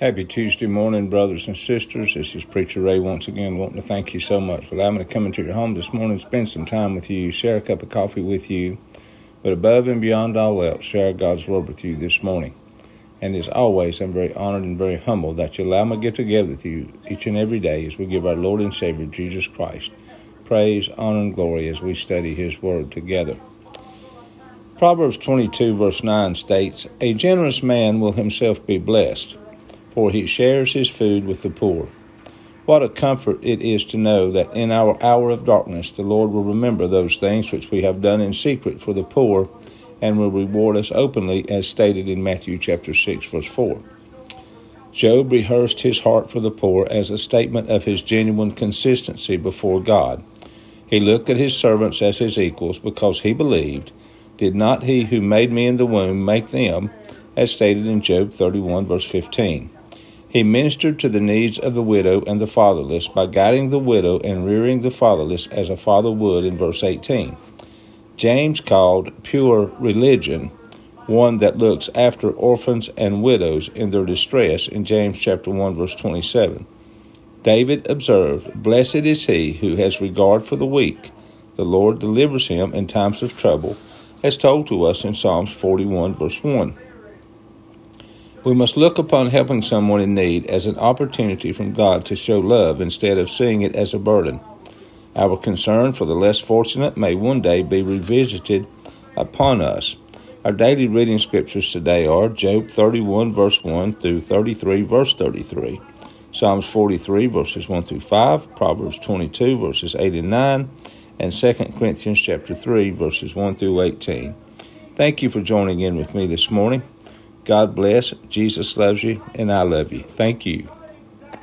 Happy Tuesday morning, brothers and sisters. This is Preacher Ray once again, wanting to thank you so much for allowing me to come into your home this morning, spend some time with you, share a cup of coffee with you, but above and beyond all else, share God's Word with you this morning. And as always, I'm very honored and very humbled that you allow me to get together with you each and every day as we give our Lord and Savior, Jesus Christ, praise, honor, and glory as we study His Word together. Proverbs 22, verse 9 states, A generous man will himself be blessed for he shares his food with the poor. What a comfort it is to know that in our hour of darkness the Lord will remember those things which we have done in secret for the poor and will reward us openly as stated in Matthew chapter 6 verse 4. Job rehearsed his heart for the poor as a statement of his genuine consistency before God. He looked at his servants as his equals because he believed, Did not he who made me in the womb make them? as stated in Job 31 verse 15. He ministered to the needs of the widow and the fatherless by guiding the widow and rearing the fatherless as a father would in verse 18. James called pure religion one that looks after orphans and widows in their distress in James chapter 1 verse 27. David observed, Blessed is he who has regard for the weak. The Lord delivers him in times of trouble, as told to us in Psalms 41 verse 1. We must look upon helping someone in need as an opportunity from God to show love instead of seeing it as a burden. Our concern for the less fortunate may one day be revisited upon us. Our daily reading scriptures today are Job 31, verse 1 through 33, verse 33, Psalms 43, verses 1 through 5, Proverbs 22, verses 8 and 9, and 2 Corinthians chapter 3, verses 1 through 18. Thank you for joining in with me this morning. God bless. Jesus loves you, and I love you. Thank you.